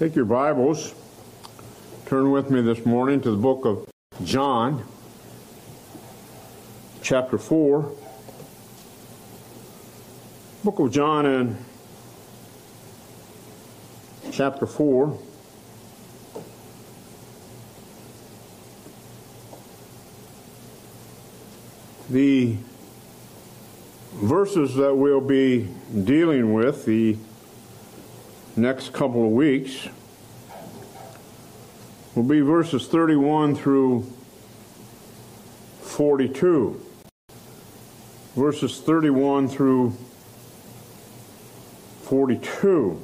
Take your Bibles, turn with me this morning to the book of John, chapter 4. Book of John and chapter 4. The verses that we'll be dealing with, the next couple of weeks will be verses 31 through 42. Verses 31 through 42.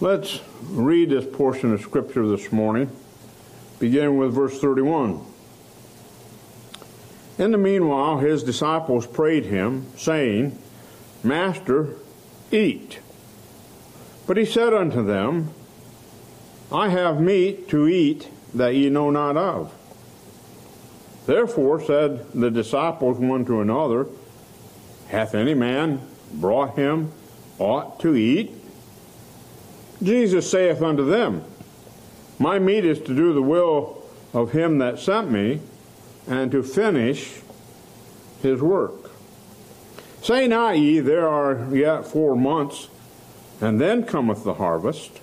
Let's read this portion of Scripture this morning, beginning with verse 31. In the meanwhile, his disciples prayed him, saying, Master, eat. But he said unto them, I have meat to eat that ye know not of. Therefore said the disciples one to another, Hath any man brought him aught to eat? Jesus saith unto them, My meat is to do the will of him that sent me, and to finish his work. Say not ye, There are yet four months, and then cometh the harvest.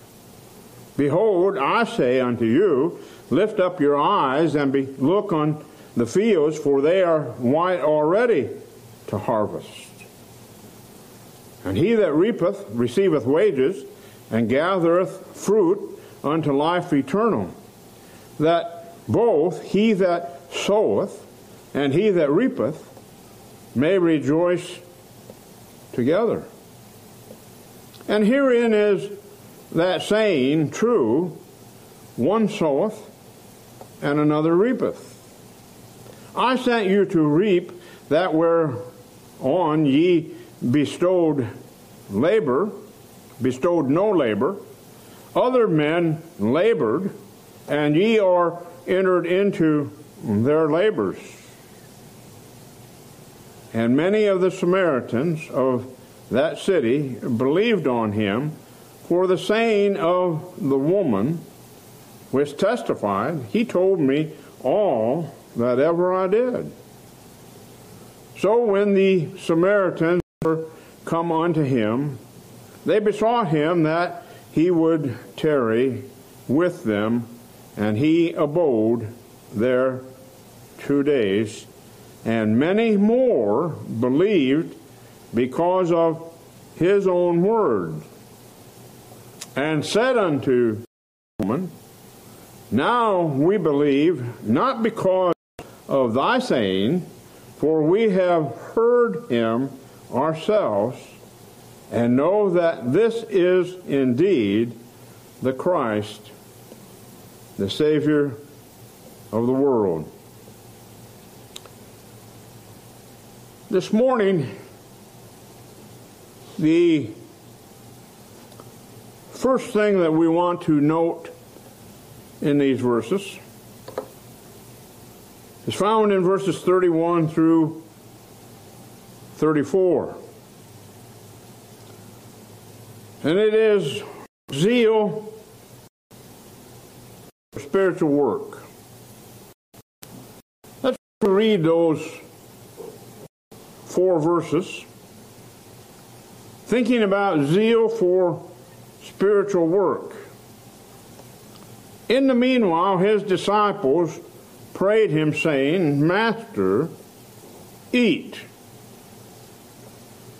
Behold, I say unto you, lift up your eyes and be, look on the fields, for they are white already to harvest. And he that reapeth receiveth wages, and gathereth fruit unto life eternal, that both he that soweth and he that reapeth may rejoice together. And herein is that saying true one soweth and another reapeth. I sent you to reap that whereon ye bestowed labor, bestowed no labor. Other men labored, and ye are entered into their labors. And many of the Samaritans of that city believed on him for the saying of the woman which testified, He told me all that ever I did. So when the Samaritans were come unto him, they besought him that he would tarry with them, and he abode there two days. And many more believed because of his own word. And said unto woman, Now we believe, not because of thy saying, for we have heard him ourselves, and know that this is indeed the Christ, the Savior of the world. This morning, the first thing that we want to note in these verses is found in verses 31 through 34. And it is zeal for spiritual work. Let's read those four verses thinking about zeal for spiritual work. In the meanwhile, his disciples prayed him, saying, Master, eat.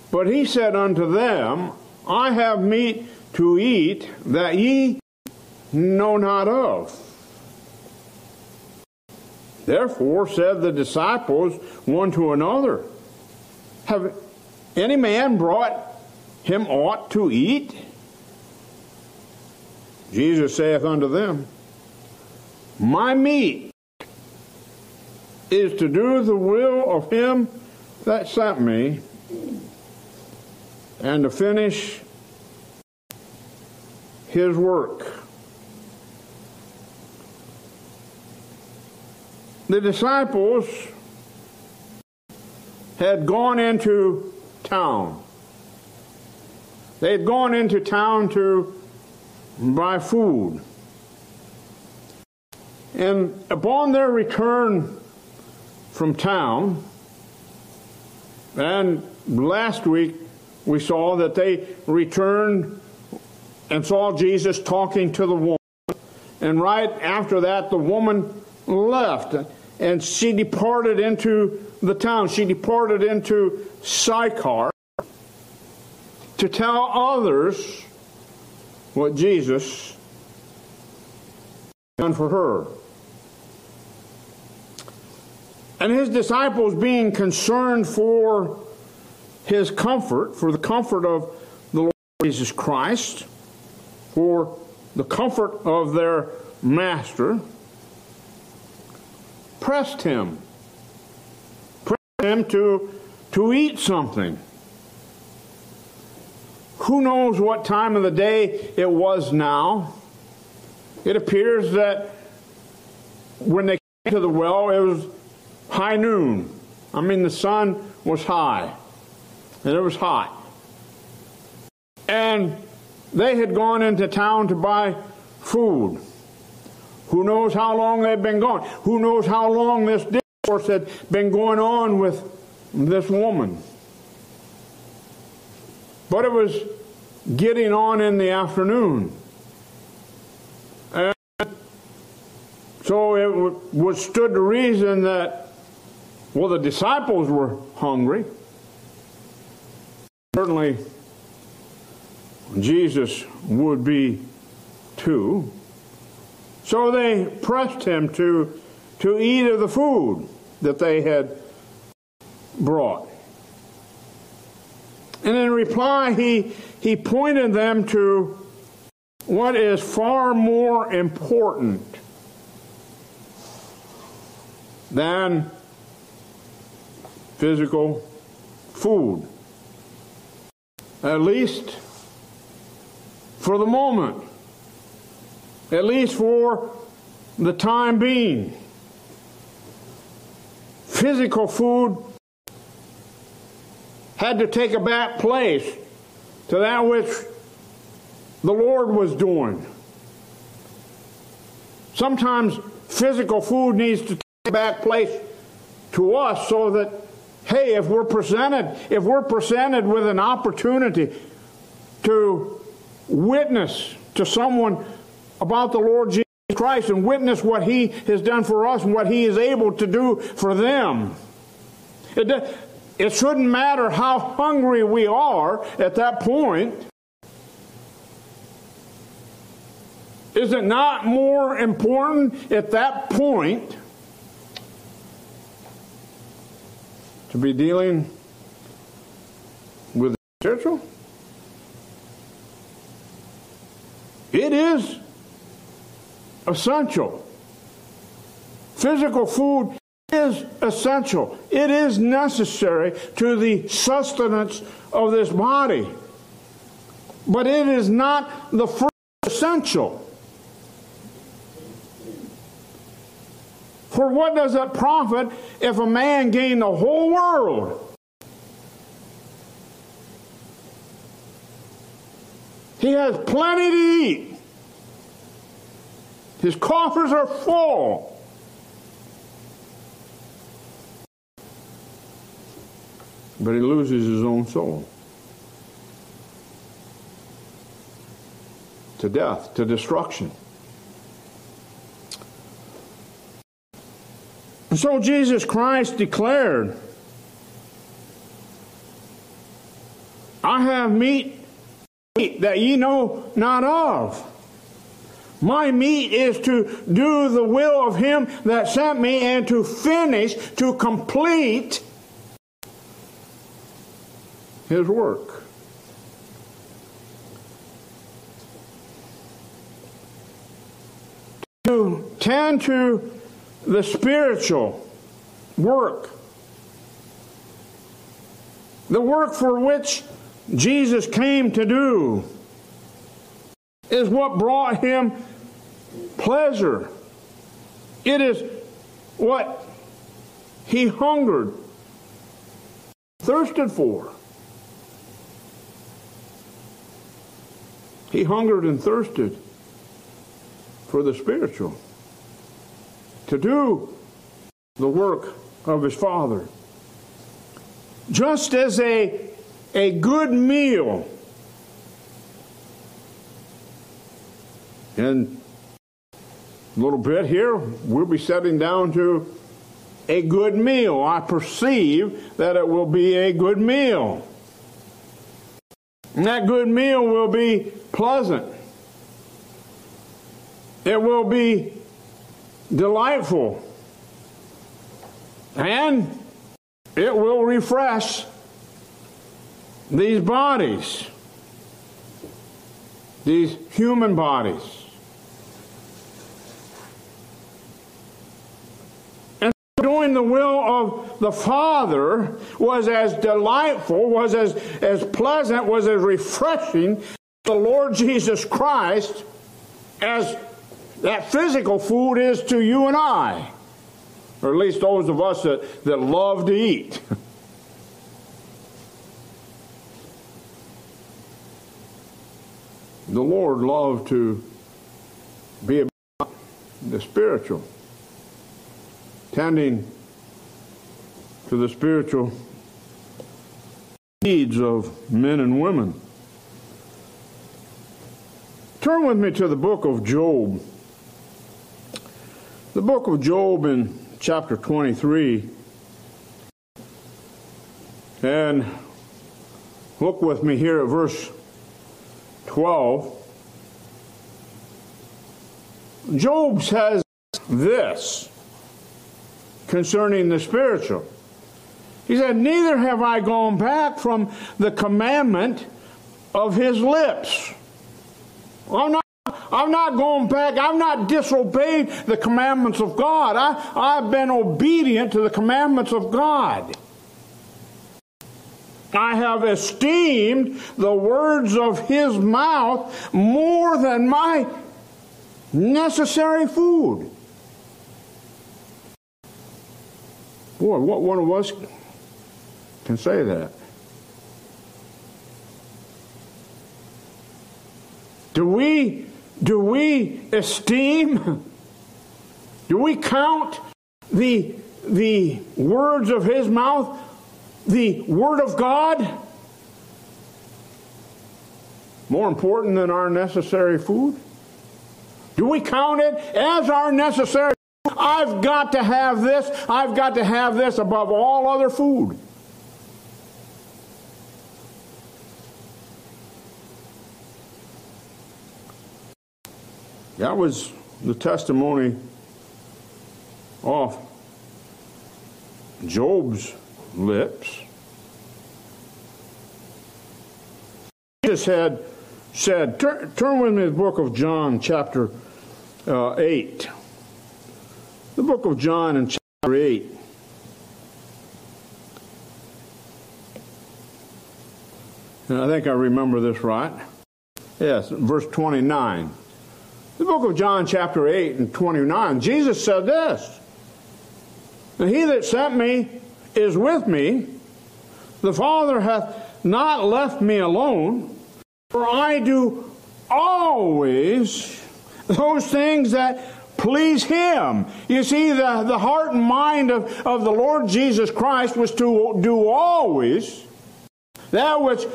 But he said unto them, I have meat to eat that ye know not of. Therefore said the disciples one to another, Have any man brought him ought to eat? Jesus saith unto them, My meat is to do the will of him that sent me and to finish his work. The disciples had gone into town they had gone into town to buy food. And upon their return from town, and last week we saw that they returned and saw Jesus talking to the woman. And right after that, the woman left and she departed into the town. She departed into Sychar to tell others what Jesus done for her. And his disciples being concerned for his comfort, for the comfort of the Lord Jesus Christ, for the comfort of their master, pressed him. Pressed him to, to eat something. Who knows what time of the day it was now? It appears that when they came to the well, it was high noon. I mean, the sun was high and it was hot. And they had gone into town to buy food. Who knows how long they've been gone? Who knows how long this discourse had been going on with this woman? But it was getting on in the afternoon. And so it was stood to reason that, well, the disciples were hungry. Certainly, Jesus would be too. So they pressed him to, to eat of the food that they had brought. And in reply, he, he pointed them to what is far more important than physical food. At least for the moment. At least for the time being. Physical food had to take a back place to that which the Lord was doing. Sometimes physical food needs to take back place to us so that, hey, if we're presented, if we're presented with an opportunity to witness to someone about the Lord Jesus Christ and witness what He has done for us and what He is able to do for them. It, it shouldn't matter how hungry we are at that point. Is it not more important at that point to be dealing with the spiritual? It is essential. Physical food is essential. It is necessary to the sustenance of this body. But it is not the first essential. For what does it profit if a man gain the whole world? He has plenty to eat. His coffers are full. But he loses his own soul to death, to destruction. And so Jesus Christ declared, I have meat that ye know not of. My meat is to do the will of him that sent me and to finish, to complete his work. To tend to the spiritual work, the work for which Jesus came to do, is what brought him pleasure. It is what he hungered, thirsted for. He hungered and thirsted for the spiritual, to do the work of his Father. Just as a, a good meal in a little bit here, we'll be setting down to a good meal. I perceive that it will be a good meal. And that good meal will be pleasant. It will be delightful. And it will refresh these bodies, these human bodies. Doing the will of the Father was as delightful, was as, as pleasant, was as refreshing the Lord Jesus Christ as that physical food is to you and I or at least those of us that, that love to eat. the Lord loved to be about the spiritual, tending to the spiritual needs of men and women. Turn with me to the book of Job. The book of Job in chapter 23. And look with me here at verse 12. Job says this concerning the spiritual. He said, Neither have I gone back from the commandment of his lips. I'm not I've not gone back. I've not disobeyed the commandments of God. I, I've been obedient to the commandments of God. I have esteemed the words of his mouth more than my necessary food. Boy, what one of us can say that? Do we do we esteem, do we count the, the words of his mouth, the word of God, more important than our necessary food? Do we count it as our necessary? I've got to have this. I've got to have this above all other food. That was the testimony off Job's lips. Jesus had said, turn, turn with me to the book of John, chapter uh, 8. The book of John in chapter 8. And I think I remember this right. Yes, verse 29. The book of John, chapter 8 and 29, Jesus said this And he that sent me is with me. The Father hath not left me alone, for I do always those things that please him. You see, the, the heart and mind of, of the Lord Jesus Christ was to do always that which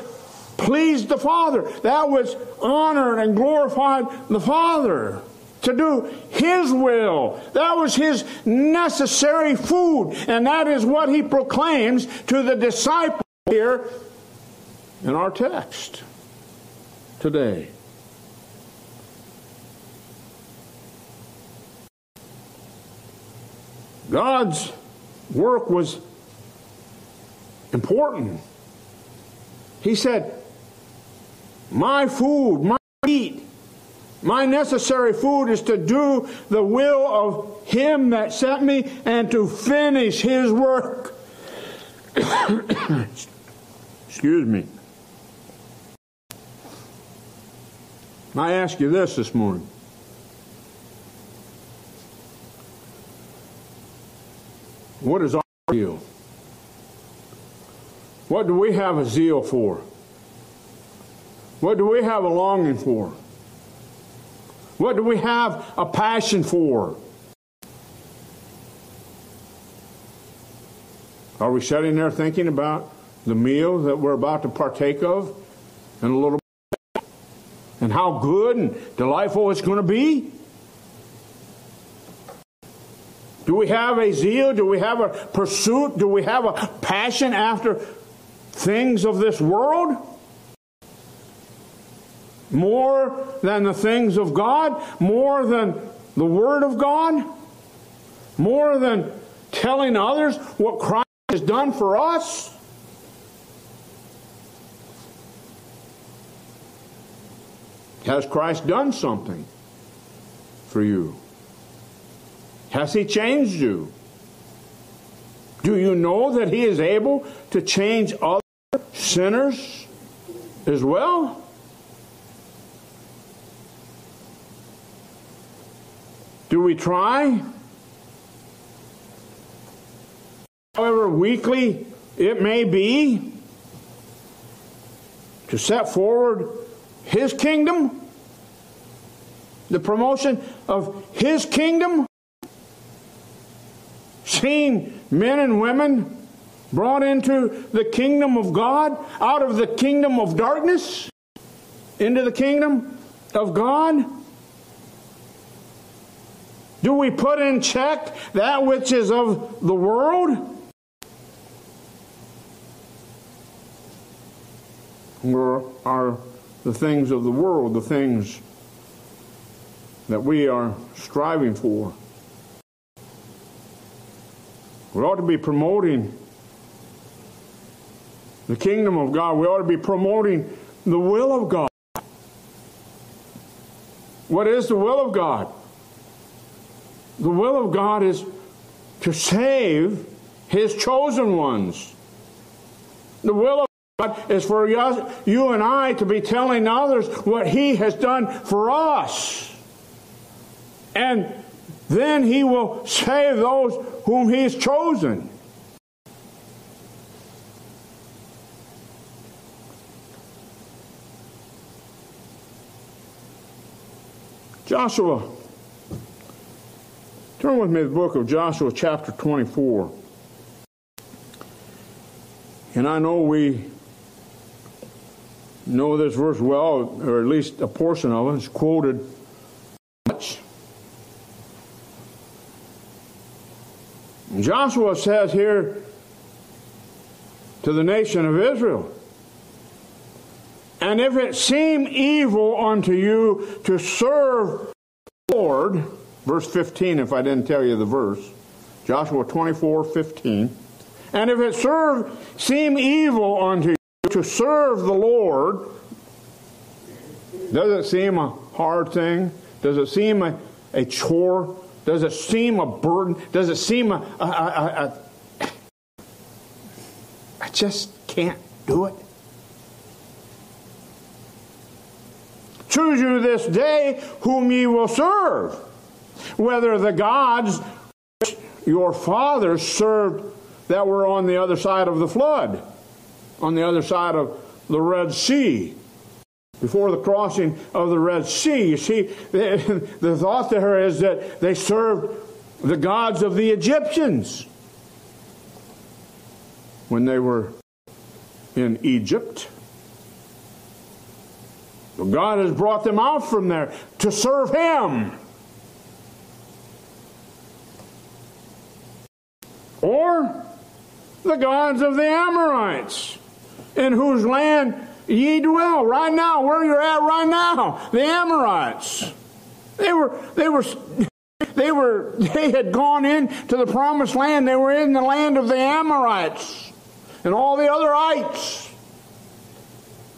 pleased the Father. That was honored and glorified the Father. To do His will. That was His necessary food. And that is what He proclaims to the disciples here in our text today. God's work was important. He said, my food, my meat, my necessary food is to do the will of Him that sent me and to finish His work. Excuse me. I ask you this this morning. What is our zeal? What do we have a zeal for? What do we have a longing for? What do we have a passion for? Are we sitting there thinking about the meal that we're about to partake of in a little bit? And how good and delightful it's going to be? Do we have a zeal? Do we have a pursuit? Do we have a passion after things of this world? More than the things of God? More than the Word of God? More than telling others what Christ has done for us? Has Christ done something for you? Has He changed you? Do you know that He is able to change other sinners as well? Do we try? however weakly it may be, to set forward His kingdom, the promotion of His kingdom, seeing men and women brought into the kingdom of God, out of the kingdom of darkness, into the kingdom of God. Do we put in check that which is of the world? Or are the things of the world the things that we are striving for? We ought to be promoting the kingdom of God. We ought to be promoting the will of God. What is the will of God? The will of God is to save His chosen ones. The will of God is for you and I to be telling others what He has done for us. And then He will save those whom He has chosen. Joshua. Turn with me to the book of Joshua, chapter 24. And I know we know this verse well, or at least a portion of it is quoted Joshua says here to the nation of Israel, and if it seem evil unto you to serve the Lord, verse 15, if I didn't tell you the verse, Joshua 24, 15, and if it serve seem evil unto you to serve the Lord, does it seem a hard thing? Does it seem a, a chore? Does it seem a burden? Does it seem a, a, a, a I just can't do it? Choose you this day whom ye will serve, whether the gods which your fathers served that were on the other side of the flood, on the other side of the Red Sea, before the crossing of the Red Sea. You see, the, thought there is that they served the gods of the Egyptians when they were in Egypt. But God has brought them out from there to serve Him. Or the gods of the Amorites, in whose land ye dwell right now, where you're at right now, the Amorites. They were, they were, they were, they had gone into the promised land. They were in the land of the Amorites and all the other ites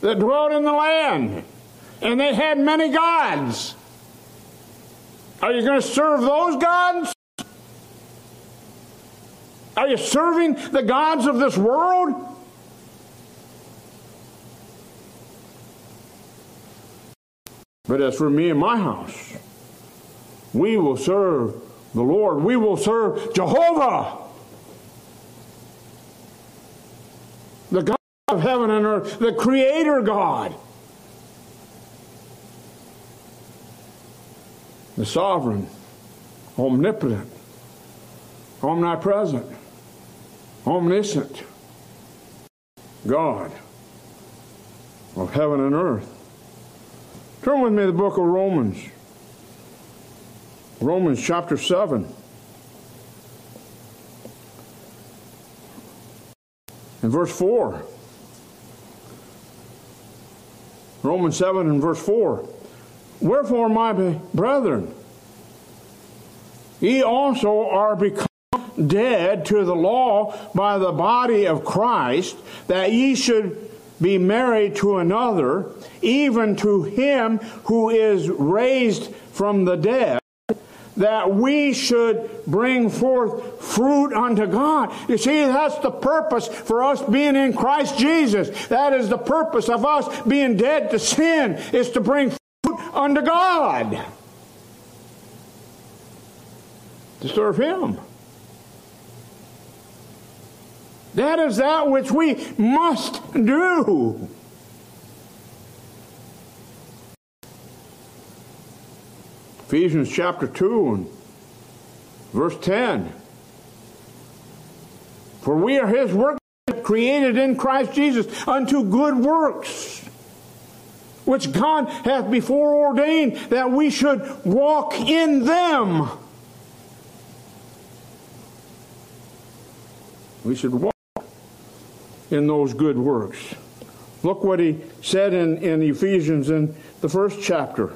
that dwelt in the land and they had many gods. Are you going to serve those gods? Are you serving the gods of this world? But as for me and my house, we will serve the Lord. We will serve Jehovah, the God of heaven and earth, the Creator God. the sovereign, omnipotent, omnipresent, omniscient God of heaven and earth. Turn with me to the book of Romans. Romans chapter 7. And verse 4. Romans 7 and verse 4. Wherefore, my brethren, ye also are become dead to the law by the body of Christ, that ye should be married to another, even to him who is raised from the dead, that we should bring forth fruit unto God. You see, that's the purpose for us being in Christ Jesus. That is the purpose of us being dead to sin, is to bring fruit unto God. To serve Him. That is that which we must do. Ephesians chapter 2 and verse 10. For we are his work created in Christ Jesus unto good works, which God hath before ordained that we should walk in them. We should walk in those good works. Look what he said in, in Ephesians in the first chapter.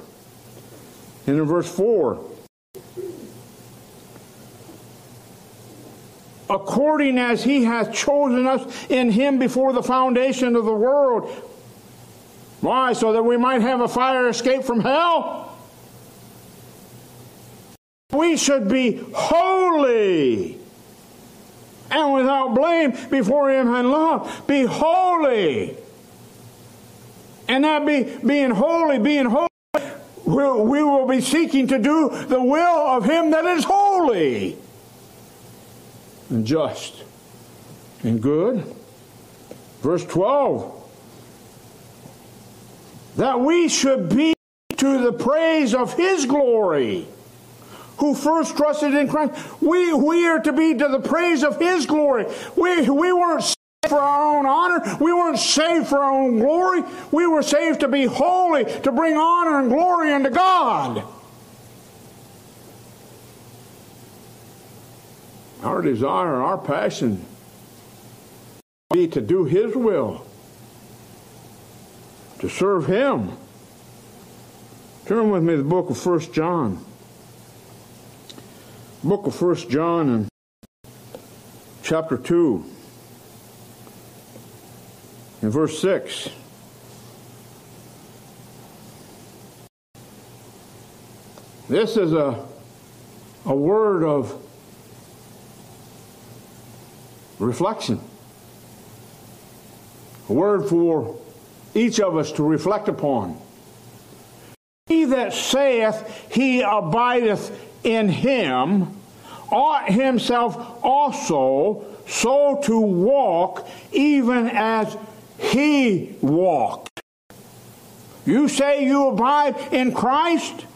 And in verse 4 according as he hath chosen us in him before the foundation of the world. Why? So that we might have a fire escape from hell? We should be holy and without blame before him in love. Be holy. And that be being holy, being holy, we'll, we will be seeking to do the will of him that is holy and just and good. Verse 12 that we should be to the praise of his glory who first trusted in Christ. We, we are to be to the praise of His glory. We, we weren't saved for our own honor. We weren't saved for our own glory. We were saved to be holy, to bring honor and glory unto God. Our desire, our passion be to do His will, to serve Him. Turn with me to the book of First John book of First John and chapter 2 and verse 6. This is a, a word of reflection, a word for each of us to reflect upon. He that saith he abideth in him ought himself also so to walk even as he walked. You say you abide in Christ?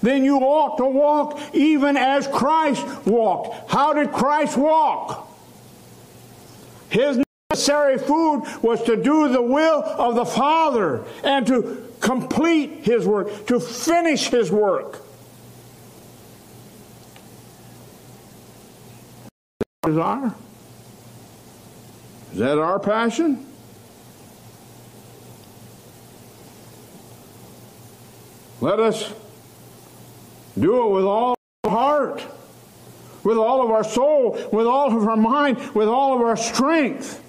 Then you ought to walk even as Christ walked. How did Christ walk? His necessary food was to do the will of the Father and to complete his work, to finish his work. Desire? Is that our passion? Let us do it with all our heart, with all of our soul, with all of our mind, with all of our strength.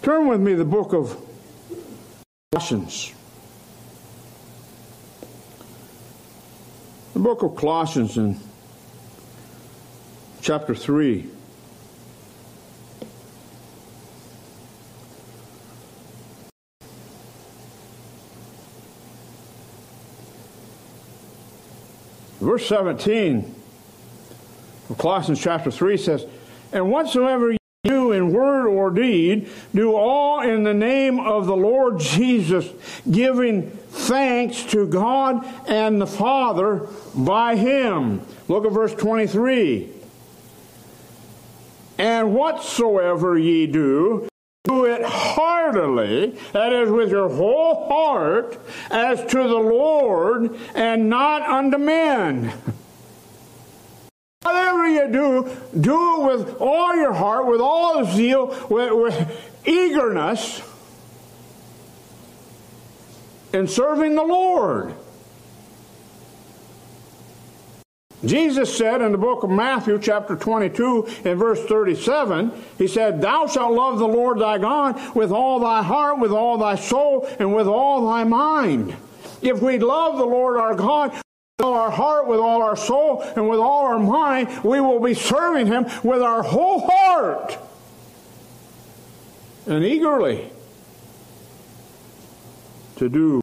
Turn with me the book of Colossians. The book of Colossians and chapter 3. Verse 17 of Colossians chapter 3 says, And whatsoever you do in word or deed, do all in the name of the Lord Jesus, giving thanks to God and the Father by him. Look at verse 23. And whatsoever ye do, do it heartily, that is, with your whole heart, as to the Lord, and not unto men. Whatever you do, do it with all your heart, with all zeal, with, with eagerness in serving the Lord. Jesus said in the book of Matthew, chapter 22, in verse 37, He said, Thou shalt love the Lord thy God with all thy heart, with all thy soul, and with all thy mind. If we love the Lord our God with all our heart, with all our soul, and with all our mind, we will be serving Him with our whole heart and eagerly to do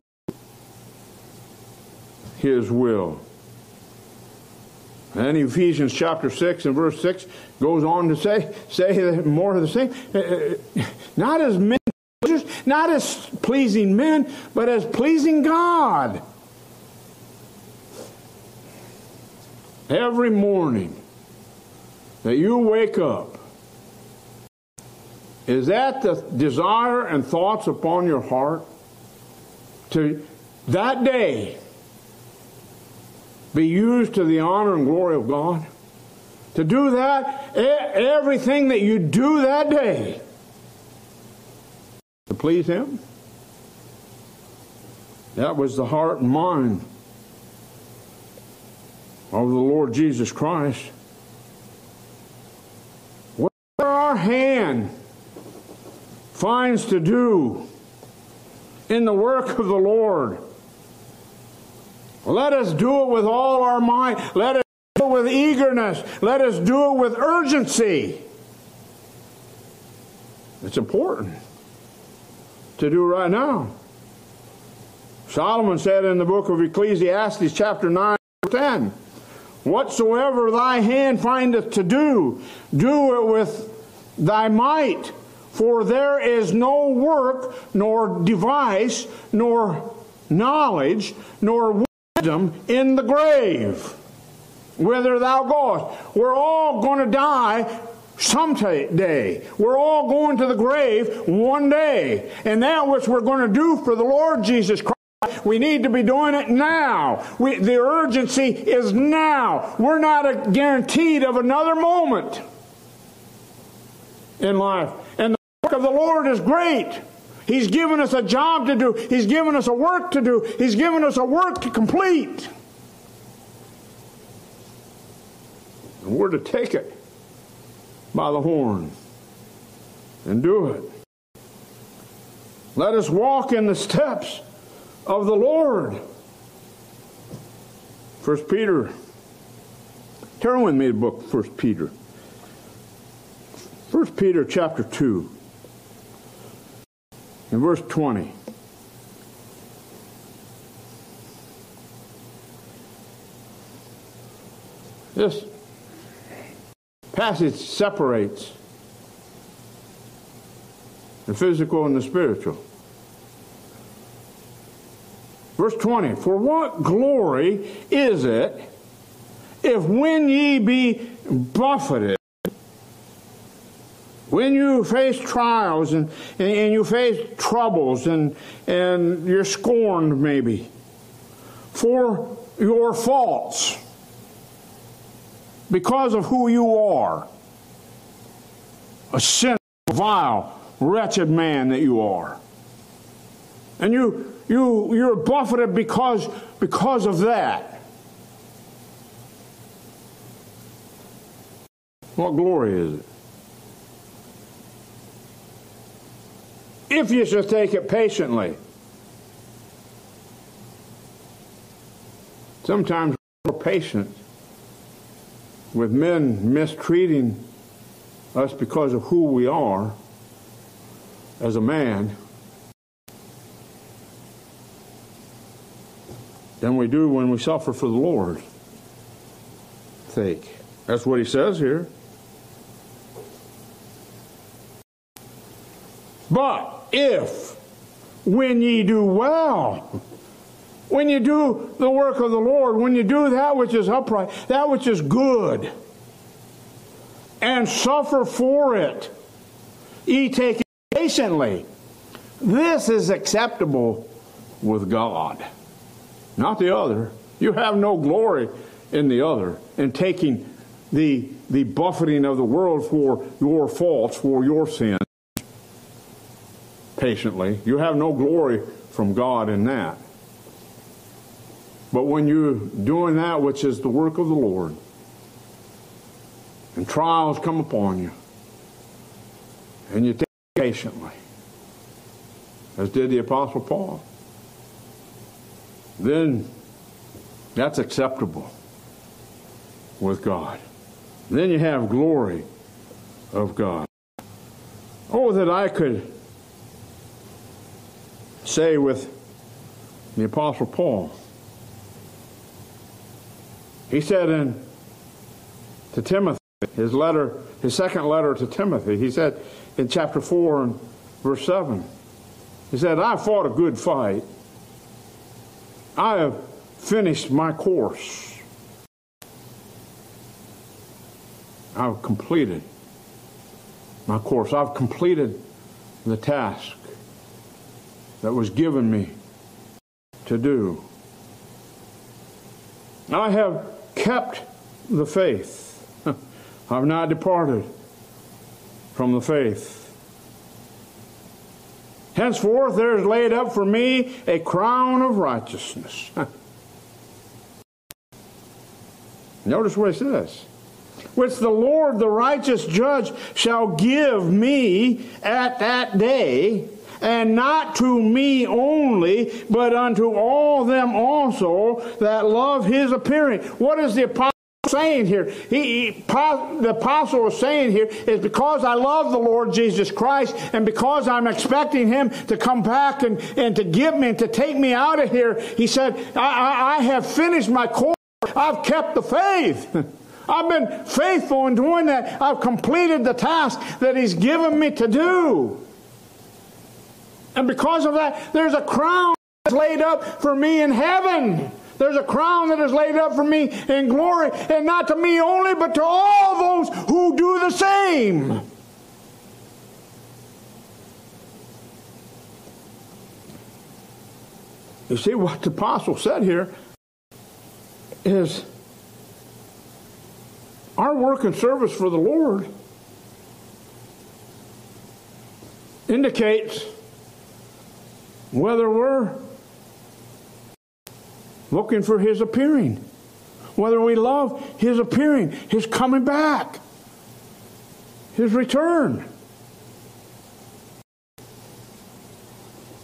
His will. And Ephesians chapter 6 and verse 6 goes on to say, say more of the same. Uh, uh, not as men, not as pleasing men, but as pleasing God. Every morning that you wake up, is that the desire and thoughts upon your heart? To that day, be used to the honor and glory of God? To do that, everything that you do that day, to please Him? That was the heart and mind of the Lord Jesus Christ. Whatever our hand finds to do in the work of the Lord, let us do it with all our might. Let us do it with eagerness. Let us do it with urgency. It's important to do right now. Solomon said in the book of Ecclesiastes, chapter 9, 10, Whatsoever thy hand findeth to do, do it with thy might. For there is no work, nor device, nor knowledge, nor in the grave, whither thou goest. We're all going to die someday. We're all going to the grave one day. And that which we're going to do for the Lord Jesus Christ. We need to be doing it now. We, the urgency is now. We're not guaranteed of another moment in life. And the work of the Lord is great. He's given us a job to do. He's given us a work to do. He's given us a work to complete. And we're to take it by the horn and do it. Let us walk in the steps of the Lord. First Peter. Turn with me to book First Peter. First Peter chapter 2. In verse 20, this passage separates the physical and the spiritual. Verse 20, For what glory is it if when ye be buffeted when you face trials and, and you face troubles and, and you're scorned maybe for your faults because of who you are, a sinful, vile, wretched man that you are. And you, you, you're buffeted because, because of that. What glory is it? If you shall take it patiently. Sometimes we're patient with men mistreating us because of who we are as a man than we do when we suffer for the Lord's sake. That's what he says here. But if, when ye do well, when you do the work of the Lord, when you do that which is upright, that which is good, and suffer for it, ye take it patiently. This is acceptable with God, not the other. You have no glory in the other, in taking the, the buffeting of the world for your faults, for your sins patiently. You have no glory from God in that. But when you're doing that which is the work of the Lord, and trials come upon you, and you take it patiently, as did the Apostle Paul, then that's acceptable with God. Then you have glory of God. Oh, that I could say with the Apostle Paul. He said in to Timothy, his letter, his second letter to Timothy, he said in chapter 4 and verse 7, he said, I fought a good fight. I have finished my course. I've completed my course. I've completed the task that was given me to do. I have kept the faith. I've not departed from the faith. Henceforth there is laid up for me a crown of righteousness. Notice what it says. Which the Lord, the righteous judge, shall give me at that day, and not to me only, but unto all them also that love his appearing. What is the apostle saying here? He, he, the apostle is saying here is because I love the Lord Jesus Christ and because I'm expecting him to come back and, and to give me and to take me out of here, he said, I, I, I have finished my course. I've kept the faith. I've been faithful in doing that. I've completed the task that he's given me to do. And because of that, there's a crown that's laid up for me in heaven. There's a crown that is laid up for me in glory, and not to me only, but to all those who do the same. You see, what the apostle said here is our work and service for the Lord indicates whether we're looking for His appearing, whether we love His appearing, His coming back, His return.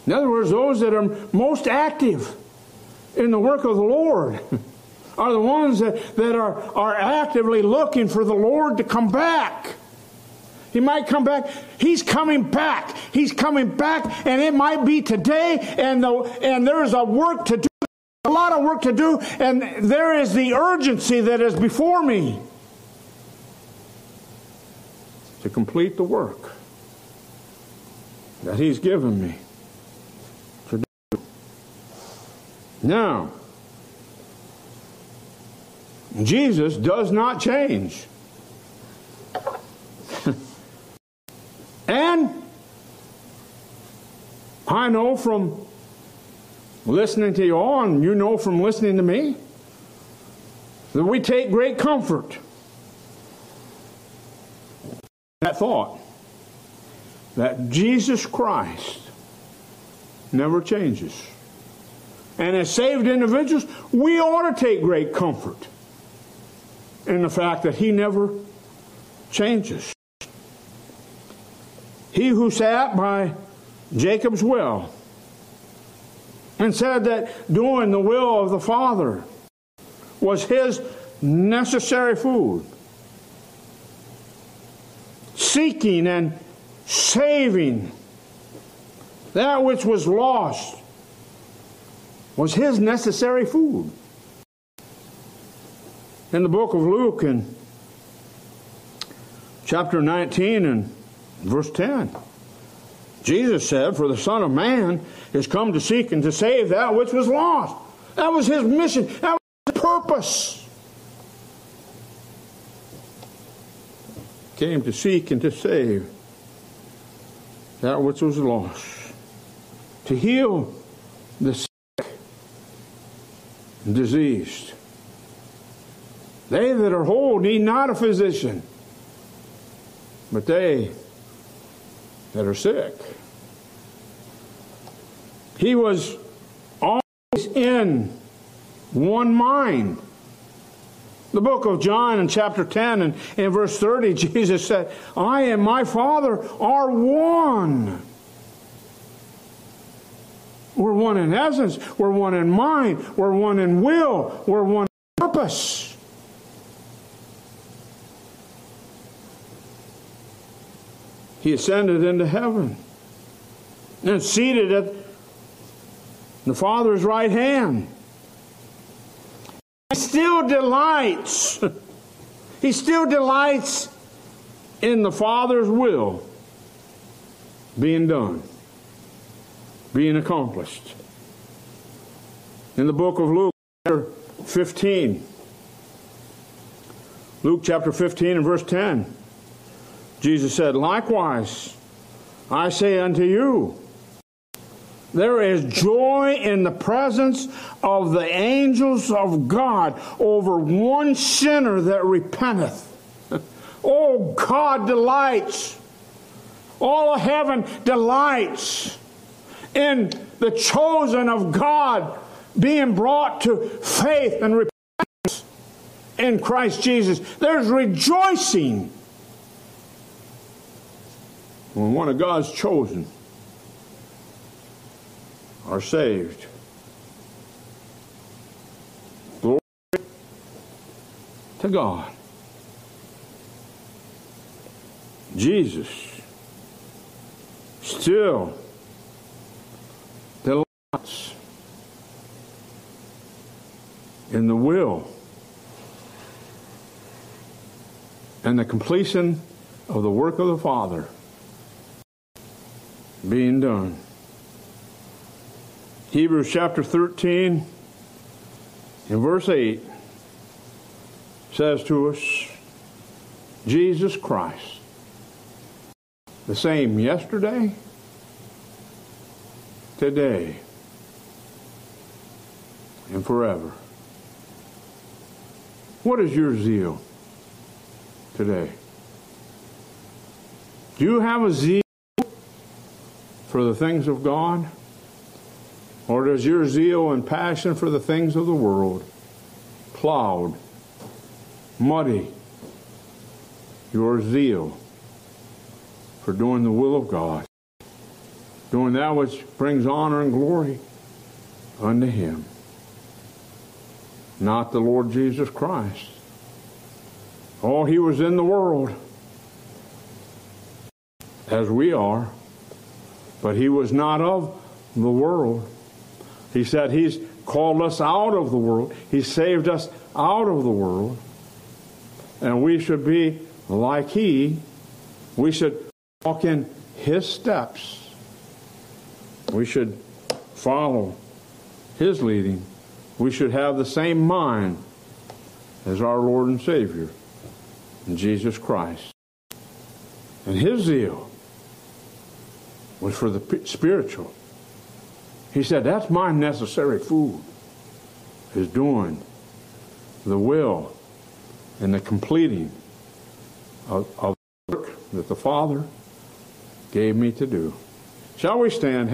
In other words, those that are most active in the work of the Lord are the ones that, that are, are actively looking for the Lord to come back. He might come back. He's coming back. He's coming back, and it might be today, and, the, and there's a work to do, a lot of work to do, and there is the urgency that is before me to complete the work that He's given me to do. Now, Jesus does not change. And I know from listening to you all, and you know from listening to me, that we take great comfort that thought that Jesus Christ never changes. And as saved individuals, we ought to take great comfort in the fact that He never changes. He who sat by Jacob's well and said that doing the will of the Father was his necessary food. Seeking and saving that which was lost was his necessary food. In the book of Luke, in chapter 19 and Verse 10 Jesus said, For the Son of Man is come to seek and to save that which was lost. That was his mission, that was his purpose. Came to seek and to save that which was lost, to heal the sick and diseased. They that are whole need not a physician, but they that are sick. He was always in one mind. The book of John in chapter 10 and in verse 30, Jesus said, I and my Father are one. We're one in essence, we're one in mind, we're one in will, we're one in purpose. He ascended into heaven and seated at the Father's right hand. He still delights. he still delights in the Father's will being done, being accomplished. In the book of Luke, chapter 15, Luke chapter 15 and verse 10. Jesus said, Likewise, I say unto you, there is joy in the presence of the angels of God over one sinner that repenteth. oh, God delights. All of heaven delights in the chosen of God being brought to faith and repentance in Christ Jesus. There's rejoicing when one of God's chosen are saved. Glory to God. Jesus still delights in the will and the completion of the work of the Father being done. Hebrews chapter 13 in verse 8 says to us Jesus Christ, the same yesterday, today, and forever. What is your zeal today? Do you have a zeal for the things of God? Or does your zeal and passion for the things of the world cloud, muddy your zeal for doing the will of God, doing that which brings honor and glory unto Him, not the Lord Jesus Christ? Oh, He was in the world as we are. But he was not of the world. He said he's called us out of the world. He saved us out of the world. And we should be like he. We should walk in his steps. We should follow his leading. We should have the same mind as our Lord and Savior, Jesus Christ. And his zeal was for the spiritual. He said, That's my necessary food, is doing the will and the completing of, of the work that the Father gave me to do. Shall we stand? Have